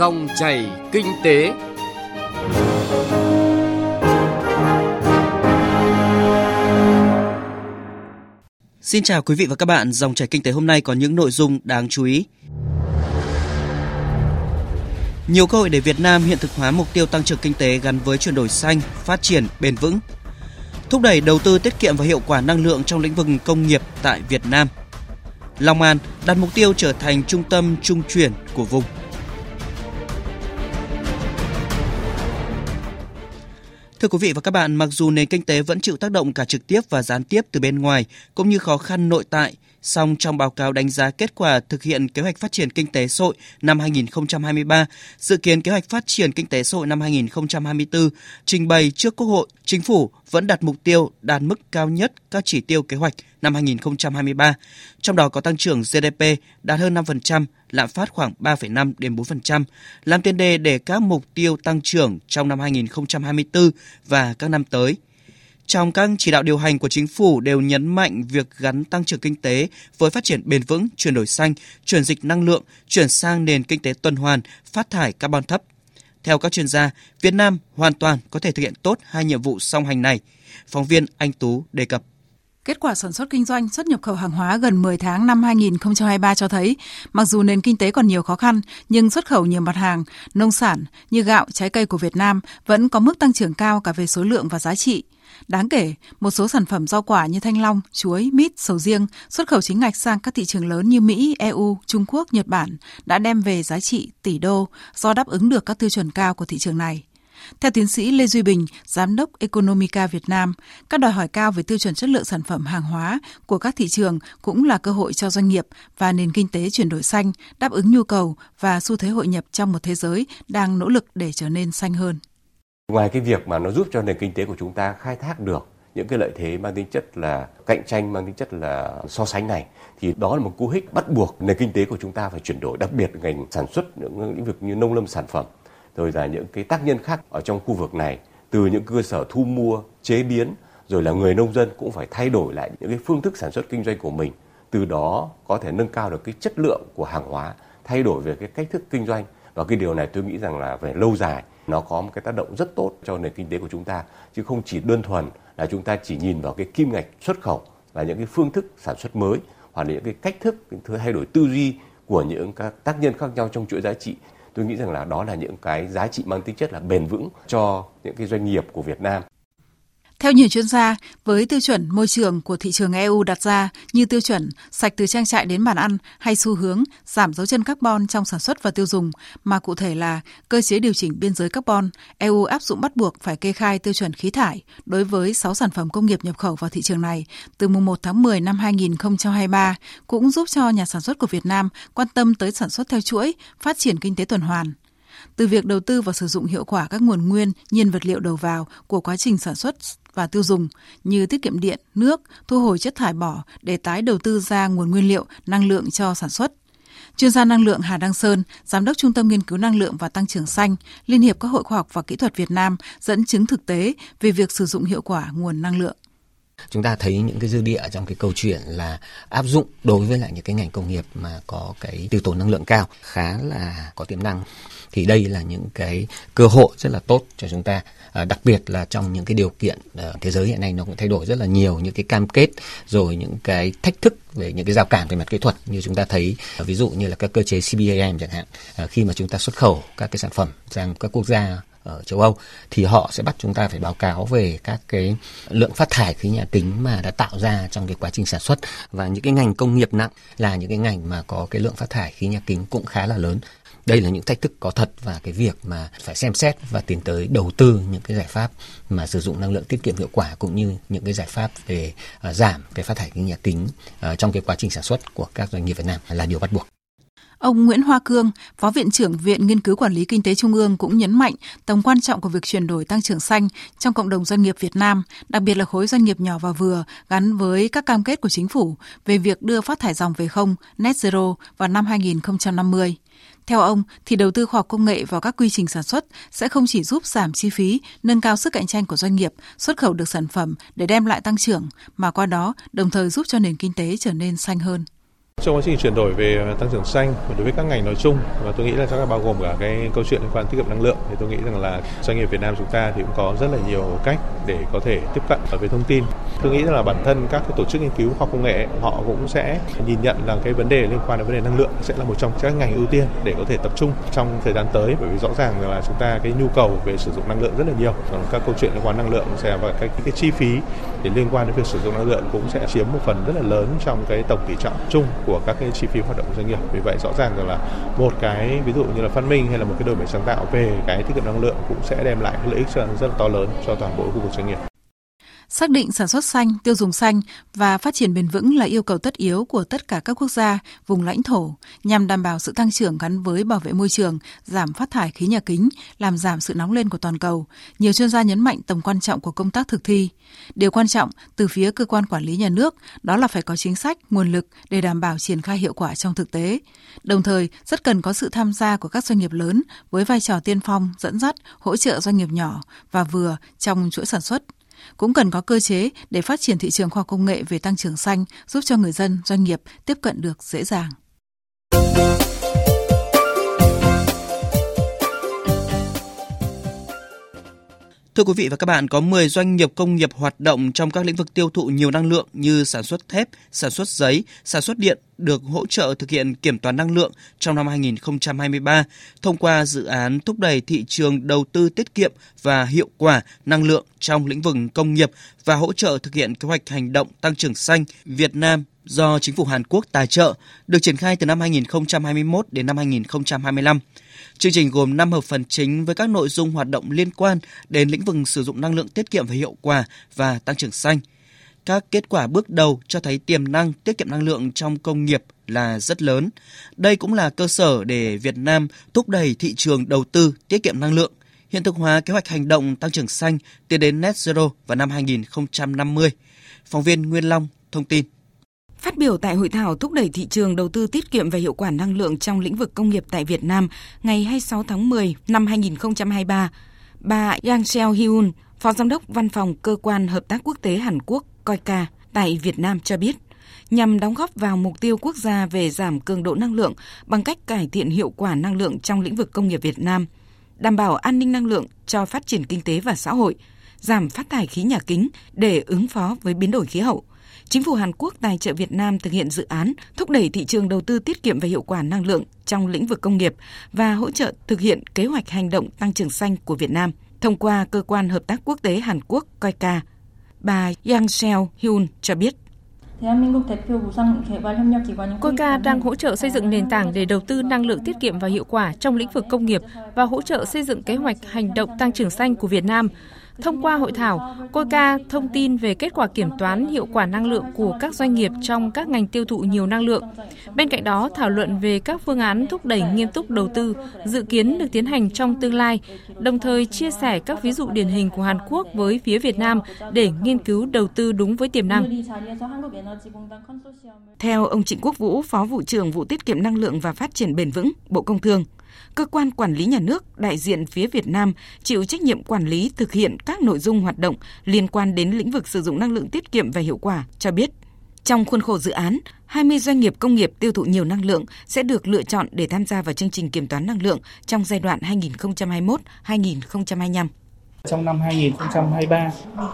Dòng chảy kinh tế. Xin chào quý vị và các bạn, dòng chảy kinh tế hôm nay có những nội dung đáng chú ý. Nhiều cơ hội để Việt Nam hiện thực hóa mục tiêu tăng trưởng kinh tế gắn với chuyển đổi xanh, phát triển bền vững. Thúc đẩy đầu tư tiết kiệm và hiệu quả năng lượng trong lĩnh vực công nghiệp tại Việt Nam. Long An đặt mục tiêu trở thành trung tâm trung chuyển của vùng. Thưa quý vị và các bạn, mặc dù nền kinh tế vẫn chịu tác động cả trực tiếp và gián tiếp từ bên ngoài, cũng như khó khăn nội tại, song trong báo cáo đánh giá kết quả thực hiện kế hoạch phát triển kinh tế xã hội năm 2023, dự kiến kế hoạch phát triển kinh tế xã hội năm 2024 trình bày trước Quốc hội, Chính phủ vẫn đặt mục tiêu đạt mức cao nhất các chỉ tiêu kế hoạch năm 2023, trong đó có tăng trưởng GDP đạt hơn 5%, lạm phát khoảng 3,5 đến 4%, làm tiền đề để các mục tiêu tăng trưởng trong năm 2024 và các năm tới – trong các chỉ đạo điều hành của chính phủ đều nhấn mạnh việc gắn tăng trưởng kinh tế với phát triển bền vững, chuyển đổi xanh, chuyển dịch năng lượng, chuyển sang nền kinh tế tuần hoàn, phát thải carbon thấp. Theo các chuyên gia, Việt Nam hoàn toàn có thể thực hiện tốt hai nhiệm vụ song hành này. Phóng viên Anh Tú đề cập. Kết quả sản xuất kinh doanh xuất nhập khẩu hàng hóa gần 10 tháng năm 2023 cho thấy, mặc dù nền kinh tế còn nhiều khó khăn, nhưng xuất khẩu nhiều mặt hàng, nông sản như gạo, trái cây của Việt Nam vẫn có mức tăng trưởng cao cả về số lượng và giá trị. Đáng kể, một số sản phẩm rau quả như thanh long, chuối, mít, sầu riêng xuất khẩu chính ngạch sang các thị trường lớn như Mỹ, EU, Trung Quốc, Nhật Bản đã đem về giá trị tỷ đô do đáp ứng được các tiêu chuẩn cao của thị trường này. Theo tiến sĩ Lê Duy Bình, Giám đốc Economica Việt Nam, các đòi hỏi cao về tiêu chuẩn chất lượng sản phẩm hàng hóa của các thị trường cũng là cơ hội cho doanh nghiệp và nền kinh tế chuyển đổi xanh, đáp ứng nhu cầu và xu thế hội nhập trong một thế giới đang nỗ lực để trở nên xanh hơn. Ngoài cái việc mà nó giúp cho nền kinh tế của chúng ta khai thác được những cái lợi thế mang tính chất là cạnh tranh mang tính chất là so sánh này thì đó là một cú hích bắt buộc nền kinh tế của chúng ta phải chuyển đổi đặc biệt ngành sản xuất những lĩnh vực như nông lâm sản phẩm rồi là những cái tác nhân khác ở trong khu vực này, từ những cơ sở thu mua, chế biến, rồi là người nông dân cũng phải thay đổi lại những cái phương thức sản xuất kinh doanh của mình. Từ đó có thể nâng cao được cái chất lượng của hàng hóa, thay đổi về cái cách thức kinh doanh. Và cái điều này tôi nghĩ rằng là về lâu dài, nó có một cái tác động rất tốt cho nền kinh tế của chúng ta. Chứ không chỉ đơn thuần là chúng ta chỉ nhìn vào cái kim ngạch xuất khẩu và những cái phương thức sản xuất mới, hoặc là những cái cách thức thứ thay đổi tư duy của những các tác nhân khác nhau trong chuỗi giá trị tôi nghĩ rằng là đó là những cái giá trị mang tính chất là bền vững cho những cái doanh nghiệp của Việt Nam theo nhiều chuyên gia, với tiêu chuẩn môi trường của thị trường EU đặt ra như tiêu chuẩn sạch từ trang trại đến bàn ăn hay xu hướng giảm dấu chân carbon trong sản xuất và tiêu dùng, mà cụ thể là cơ chế điều chỉnh biên giới carbon, EU áp dụng bắt buộc phải kê khai tiêu chuẩn khí thải đối với 6 sản phẩm công nghiệp nhập khẩu vào thị trường này từ mùng 1 tháng 10 năm 2023, cũng giúp cho nhà sản xuất của Việt Nam quan tâm tới sản xuất theo chuỗi, phát triển kinh tế tuần hoàn. Từ việc đầu tư và sử dụng hiệu quả các nguồn nguyên, nhiên vật liệu đầu vào của quá trình sản xuất và tiêu dùng như tiết kiệm điện, nước, thu hồi chất thải bỏ để tái đầu tư ra nguồn nguyên liệu, năng lượng cho sản xuất. Chuyên gia năng lượng Hà Đăng Sơn, Giám đốc Trung tâm Nghiên cứu Năng lượng và Tăng trưởng Xanh, Liên hiệp các hội khoa học và kỹ thuật Việt Nam dẫn chứng thực tế về việc sử dụng hiệu quả nguồn năng lượng chúng ta thấy những cái dư địa trong cái câu chuyện là áp dụng đối với lại những cái ngành công nghiệp mà có cái tiêu tốn năng lượng cao khá là có tiềm năng. Thì đây là những cái cơ hội rất là tốt cho chúng ta. À, đặc biệt là trong những cái điều kiện à, thế giới hiện nay nó cũng thay đổi rất là nhiều những cái cam kết rồi những cái thách thức về những cái rào cản về mặt kỹ thuật như chúng ta thấy à, ví dụ như là các cơ chế CBAM chẳng hạn. À, khi mà chúng ta xuất khẩu các cái sản phẩm sang các quốc gia ở châu Âu thì họ sẽ bắt chúng ta phải báo cáo về các cái lượng phát thải khí nhà kính mà đã tạo ra trong cái quá trình sản xuất và những cái ngành công nghiệp nặng là những cái ngành mà có cái lượng phát thải khí nhà kính cũng khá là lớn đây là những thách thức có thật và cái việc mà phải xem xét và tiến tới đầu tư những cái giải pháp mà sử dụng năng lượng tiết kiệm hiệu quả cũng như những cái giải pháp về uh, giảm cái phát thải khí nhà kính uh, trong cái quá trình sản xuất của các doanh nghiệp Việt Nam là điều bắt buộc. Ông Nguyễn Hoa Cương, Phó Viện trưởng Viện Nghiên cứu Quản lý Kinh tế Trung ương cũng nhấn mạnh tầm quan trọng của việc chuyển đổi tăng trưởng xanh trong cộng đồng doanh nghiệp Việt Nam, đặc biệt là khối doanh nghiệp nhỏ và vừa gắn với các cam kết của chính phủ về việc đưa phát thải dòng về không, net zero vào năm 2050. Theo ông, thì đầu tư khoa học công nghệ vào các quy trình sản xuất sẽ không chỉ giúp giảm chi phí, nâng cao sức cạnh tranh của doanh nghiệp, xuất khẩu được sản phẩm để đem lại tăng trưởng, mà qua đó đồng thời giúp cho nền kinh tế trở nên xanh hơn. Trong quá trình chuyển đổi về à, tăng trưởng xanh đối với các ngành nói chung và tôi nghĩ là chắc là bao gồm cả cái câu chuyện liên quan tiết kiệm năng lượng thì tôi nghĩ rằng là doanh nghiệp Việt Nam chúng ta thì cũng có rất là nhiều cách để có thể tiếp cận về thông tin. Tôi nghĩ rằng là bản thân các cái tổ chức nghiên cứu khoa học công nghệ họ cũng sẽ nhìn nhận rằng cái vấn đề liên quan đến vấn đề năng lượng sẽ là một trong các ngành ưu tiên để có thể tập trung trong thời gian tới bởi vì rõ ràng là chúng ta cái nhu cầu về sử dụng năng lượng rất là nhiều. Còn các câu chuyện liên quan năng lượng sẽ và cái, cái, cái chi phí để liên quan đến việc sử dụng năng lượng cũng sẽ chiếm một phần rất là lớn trong cái tổng tỷ trọng chung của của các cái chi phí hoạt động của doanh nghiệp. Vì vậy rõ ràng rằng là một cái, ví dụ như là phát minh hay là một cái đổi mới sáng tạo về cái tiết kiệm năng lượng cũng sẽ đem lại cái lợi ích rất là to lớn cho toàn bộ khu vực doanh nghiệp. Xác định sản xuất xanh, tiêu dùng xanh và phát triển bền vững là yêu cầu tất yếu của tất cả các quốc gia, vùng lãnh thổ nhằm đảm bảo sự tăng trưởng gắn với bảo vệ môi trường, giảm phát thải khí nhà kính, làm giảm sự nóng lên của toàn cầu. Nhiều chuyên gia nhấn mạnh tầm quan trọng của công tác thực thi. Điều quan trọng từ phía cơ quan quản lý nhà nước đó là phải có chính sách, nguồn lực để đảm bảo triển khai hiệu quả trong thực tế. Đồng thời, rất cần có sự tham gia của các doanh nghiệp lớn với vai trò tiên phong, dẫn dắt, hỗ trợ doanh nghiệp nhỏ và vừa trong chuỗi sản xuất cũng cần có cơ chế để phát triển thị trường khoa công nghệ về tăng trưởng xanh, giúp cho người dân, doanh nghiệp tiếp cận được dễ dàng. Thưa quý vị và các bạn, có 10 doanh nghiệp công nghiệp hoạt động trong các lĩnh vực tiêu thụ nhiều năng lượng như sản xuất thép, sản xuất giấy, sản xuất điện được hỗ trợ thực hiện kiểm toán năng lượng trong năm 2023 thông qua dự án thúc đẩy thị trường đầu tư tiết kiệm và hiệu quả năng lượng trong lĩnh vực công nghiệp và hỗ trợ thực hiện kế hoạch hành động tăng trưởng xanh Việt Nam do chính phủ Hàn Quốc tài trợ, được triển khai từ năm 2021 đến năm 2025. Chương trình gồm 5 hợp phần chính với các nội dung hoạt động liên quan đến lĩnh vực sử dụng năng lượng tiết kiệm và hiệu quả và tăng trưởng xanh. Các kết quả bước đầu cho thấy tiềm năng tiết kiệm năng lượng trong công nghiệp là rất lớn. Đây cũng là cơ sở để Việt Nam thúc đẩy thị trường đầu tư tiết kiệm năng lượng, hiện thực hóa kế hoạch hành động tăng trưởng xanh tiến đến net zero vào năm 2050. Phóng viên Nguyên Long thông tin. Phát biểu tại hội thảo thúc đẩy thị trường đầu tư tiết kiệm và hiệu quả năng lượng trong lĩnh vực công nghiệp tại Việt Nam ngày 26 tháng 10 năm 2023, bà Yang Seo Hyun, Phó Giám đốc Văn phòng Cơ quan Hợp tác Quốc tế Hàn Quốc COICA tại Việt Nam cho biết, nhằm đóng góp vào mục tiêu quốc gia về giảm cường độ năng lượng bằng cách cải thiện hiệu quả năng lượng trong lĩnh vực công nghiệp Việt Nam, đảm bảo an ninh năng lượng cho phát triển kinh tế và xã hội, giảm phát thải khí nhà kính để ứng phó với biến đổi khí hậu Chính phủ Hàn Quốc tài trợ Việt Nam thực hiện dự án thúc đẩy thị trường đầu tư tiết kiệm và hiệu quả năng lượng trong lĩnh vực công nghiệp và hỗ trợ thực hiện kế hoạch hành động tăng trưởng xanh của Việt Nam thông qua cơ quan hợp tác quốc tế Hàn Quốc COICA. Bà Yang Seo Hyun cho biết. COICA đang hỗ trợ xây dựng nền tảng để đầu tư năng lượng tiết kiệm và hiệu quả trong lĩnh vực công nghiệp và hỗ trợ xây dựng kế hoạch hành động tăng trưởng xanh của Việt Nam Thông qua hội thảo, COICA thông tin về kết quả kiểm toán hiệu quả năng lượng của các doanh nghiệp trong các ngành tiêu thụ nhiều năng lượng. Bên cạnh đó, thảo luận về các phương án thúc đẩy nghiêm túc đầu tư dự kiến được tiến hành trong tương lai, đồng thời chia sẻ các ví dụ điển hình của Hàn Quốc với phía Việt Nam để nghiên cứu đầu tư đúng với tiềm năng. Theo ông Trịnh Quốc Vũ, Phó vụ trưởng vụ tiết kiệm năng lượng và phát triển bền vững, Bộ Công Thương, cơ quan quản lý nhà nước đại diện phía Việt Nam chịu trách nhiệm quản lý thực hiện các nội dung hoạt động liên quan đến lĩnh vực sử dụng năng lượng tiết kiệm và hiệu quả cho biết. Trong khuôn khổ dự án, 20 doanh nghiệp công nghiệp tiêu thụ nhiều năng lượng sẽ được lựa chọn để tham gia vào chương trình kiểm toán năng lượng trong giai đoạn 2021-2025. Trong năm 2023,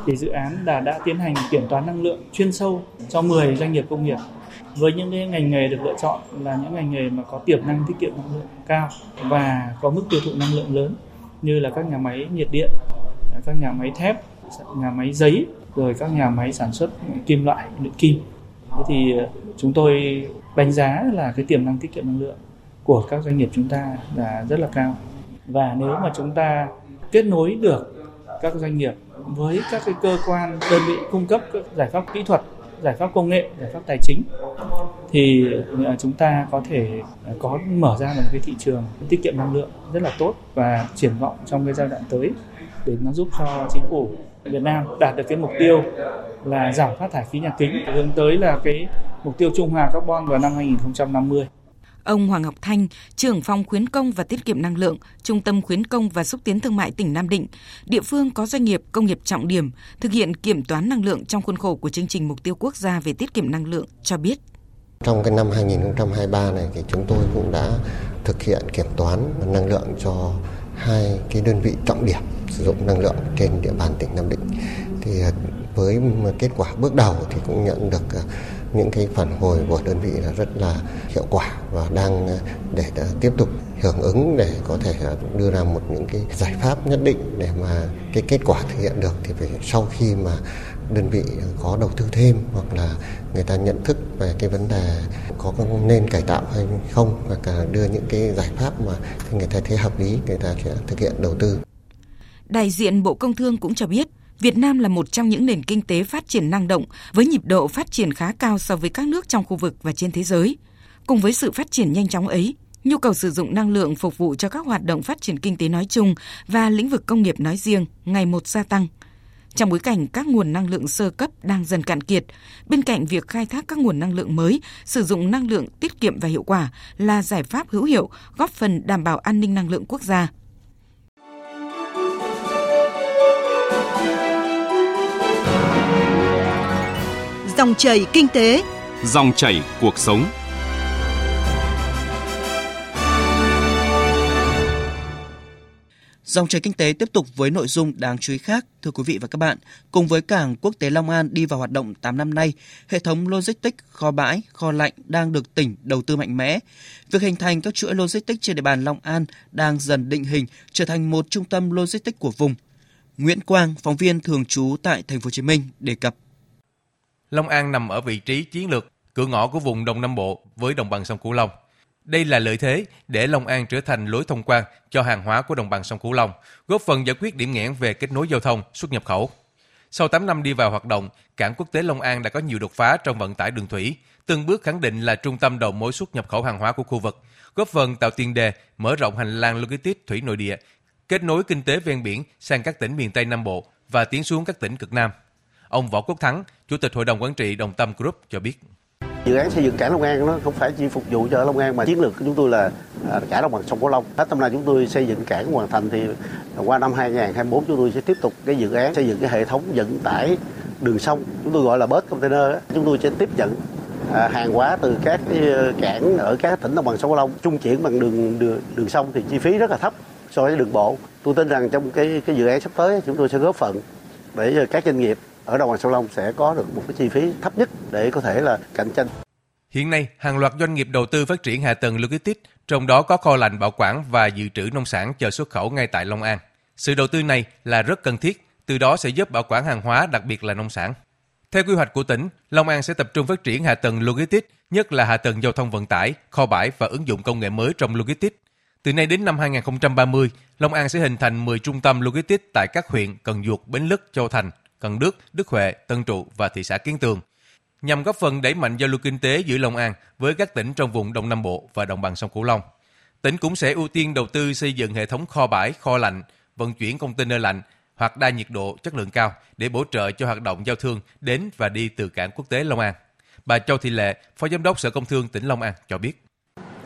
thì dự án đã đã tiến hành kiểm toán năng lượng chuyên sâu cho 10 doanh nghiệp công nghiệp với những cái ngành nghề được lựa chọn là những ngành nghề mà có tiềm năng tiết kiệm năng lượng cao và có mức tiêu thụ năng lượng lớn như là các nhà máy nhiệt điện, các nhà máy thép, nhà máy giấy, rồi các nhà máy sản xuất kim loại, luyện kim. Thế thì ờ, chúng tôi đánh giá là cái tiềm năng tiết kiệm năng lượng của các doanh nghiệp chúng ta là rất là cao. Và nếu mà chúng ta kết nối được các doanh nghiệp với các cái cơ quan, đơn vị cung cấp các giải pháp kỹ thuật, giải pháp công nghệ, giải pháp tài chính, thì à, chúng ta có thể à, có mở ra một cái thị trường tiết kiệm năng lượng rất là tốt và triển vọng trong cái giai đoạn tới để nó giúp cho chính phủ Việt Nam đạt được cái mục tiêu là giảm phát thải khí nhà kính hướng tới là cái mục tiêu trung hòa carbon vào năm 2050. Ông Hoàng Ngọc Thanh, trưởng phòng khuyến công và tiết kiệm năng lượng, Trung tâm khuyến công và xúc tiến thương mại tỉnh Nam Định, địa phương có doanh nghiệp công nghiệp trọng điểm thực hiện kiểm toán năng lượng trong khuôn khổ của chương trình mục tiêu quốc gia về tiết kiệm năng lượng cho biết. Trong cái năm 2023 này thì chúng tôi cũng đã thực hiện kiểm toán năng lượng cho hai cái đơn vị trọng điểm sử dụng năng lượng trên địa bàn tỉnh Nam Định. Thì với kết quả bước đầu thì cũng nhận được ờ, những cái phản hồi của đơn vị là rất là hiệu quả và đang ờ, để ờ, tiếp tục hưởng ứng để có thể đưa ra một những cái giải pháp nhất định để mà cái kết quả thực hiện được thì phải sau khi mà đơn vị có đầu tư thêm hoặc là người ta nhận thức về cái vấn đề có nên cải tạo hay không và cả đưa những cái giải pháp mà người ta thấy hợp lý, người ta sẽ thực hiện đầu tư. Đại diện Bộ Công Thương cũng cho biết Việt Nam là một trong những nền kinh tế phát triển năng động với nhịp độ phát triển khá cao so với các nước trong khu vực và trên thế giới. Cùng với sự phát triển nhanh chóng ấy, nhu cầu sử dụng năng lượng phục vụ cho các hoạt động phát triển kinh tế nói chung và lĩnh vực công nghiệp nói riêng ngày một gia tăng. Trong bối cảnh các nguồn năng lượng sơ cấp đang dần cạn kiệt, bên cạnh việc khai thác các nguồn năng lượng mới, sử dụng năng lượng tiết kiệm và hiệu quả là giải pháp hữu hiệu góp phần đảm bảo an ninh năng lượng quốc gia. Dòng chảy kinh tế, dòng chảy cuộc sống. Dòng chảy kinh tế tiếp tục với nội dung đáng chú ý khác. Thưa quý vị và các bạn, cùng với cảng quốc tế Long An đi vào hoạt động 8 năm nay, hệ thống logistics, kho bãi, kho lạnh đang được tỉnh đầu tư mạnh mẽ. Việc hình thành các chuỗi logistics trên địa bàn Long An đang dần định hình trở thành một trung tâm logistics của vùng. Nguyễn Quang, phóng viên thường trú tại thành phố Hồ Chí Minh đề cập. Long An nằm ở vị trí chiến lược, cửa ngõ của vùng Đông Nam Bộ với đồng bằng sông Cửu Long. Đây là lợi thế để Long An trở thành lối thông quan cho hàng hóa của đồng bằng sông Cửu Long, góp phần giải quyết điểm nghẽn về kết nối giao thông, xuất nhập khẩu. Sau 8 năm đi vào hoạt động, cảng quốc tế Long An đã có nhiều đột phá trong vận tải đường thủy, từng bước khẳng định là trung tâm đầu mối xuất nhập khẩu hàng hóa của khu vực, góp phần tạo tiền đề mở rộng hành lang logistics thủy nội địa, kết nối kinh tế ven biển sang các tỉnh miền Tây Nam Bộ và tiến xuống các tỉnh cực Nam. Ông Võ Quốc Thắng, Chủ tịch Hội đồng Quản trị Đồng Tâm Group cho biết. Dự án xây dựng cảng Long An nó không phải chỉ phục vụ cho Long An mà chiến lược của chúng tôi là à, cả đồng bằng sông Cửu Long. Hết năm nay chúng tôi xây dựng cảng hoàn thành thì qua năm 2024 chúng tôi sẽ tiếp tục cái dự án xây dựng cái hệ thống vận tải đường sông chúng tôi gọi là bớt container chúng tôi sẽ tiếp nhận à, hàng hóa từ các cái ờ, cảng ở các tỉnh đồng bằng sông Cửu Long trung chuyển bằng đường đường, đường sông thì chi phí rất là thấp so với đường bộ. Tôi tin rằng trong cái cái dự án sắp tới chúng tôi sẽ góp phần để các doanh nghiệp ở đồng bằng sông Long sẽ có được một cái chi phí thấp nhất để có thể là cạnh tranh. Hiện nay, hàng loạt doanh nghiệp đầu tư phát triển hạ tầng logistics, trong đó có kho lạnh bảo quản và dự trữ nông sản chờ xuất khẩu ngay tại Long An. Sự đầu tư này là rất cần thiết, từ đó sẽ giúp bảo quản hàng hóa, đặc biệt là nông sản. Theo quy hoạch của tỉnh, Long An sẽ tập trung phát triển hạ tầng logistics, nhất là hạ tầng giao thông vận tải, kho bãi và ứng dụng công nghệ mới trong logistics. Từ nay đến năm 2030, Long An sẽ hình thành 10 trung tâm logistics tại các huyện Cần Duộc, Bến Lức, Châu Thành, Cần Đức, Đức Huệ, Tân Trụ và thị xã Kiến Tường, nhằm góp phần đẩy mạnh giao lưu kinh tế giữa Long An với các tỉnh trong vùng Đông Nam Bộ và đồng bằng sông Cửu Long. Tỉnh cũng sẽ ưu tiên đầu tư xây dựng hệ thống kho bãi, kho lạnh, vận chuyển container lạnh hoặc đa nhiệt độ chất lượng cao để bổ trợ cho hoạt động giao thương đến và đi từ cảng quốc tế Long An. Bà Châu Thị Lệ, Phó Giám đốc Sở Công Thương tỉnh Long An cho biết.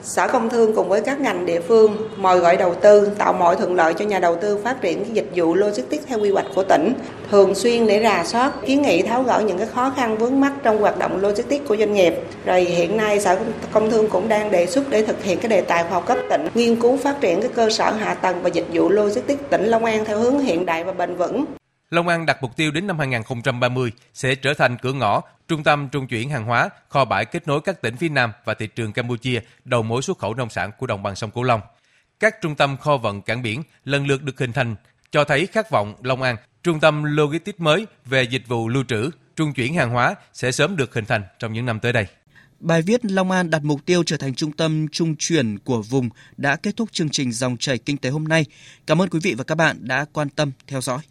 Sở Công Thương cùng với các ngành địa phương mời gọi đầu tư, tạo mọi thuận lợi cho nhà đầu tư phát triển dịch vụ logistics theo quy hoạch của tỉnh, thường xuyên để rà soát, kiến nghị tháo gỡ những cái khó khăn vướng mắt trong hoạt động logistics của doanh nghiệp. Rồi hiện nay Sở Công Thương cũng đang đề xuất để thực hiện cái đề tài khoa học cấp tỉnh, nghiên cứu phát triển cái cơ sở hạ tầng và dịch vụ logistics tỉnh Long An theo hướng hiện đại và bền vững. Long An đặt mục tiêu đến năm 2030 sẽ trở thành cửa ngõ, trung tâm trung chuyển hàng hóa, kho bãi kết nối các tỉnh phía Nam và thị trường Campuchia, đầu mối xuất khẩu nông sản của đồng bằng sông Cửu Long. Các trung tâm kho vận cảng biển lần lượt được hình thành, cho thấy khát vọng Long An, trung tâm logistics mới về dịch vụ lưu trữ, trung chuyển hàng hóa sẽ sớm được hình thành trong những năm tới đây. Bài viết Long An đặt mục tiêu trở thành trung tâm trung chuyển của vùng đã kết thúc chương trình dòng chảy kinh tế hôm nay. Cảm ơn quý vị và các bạn đã quan tâm theo dõi.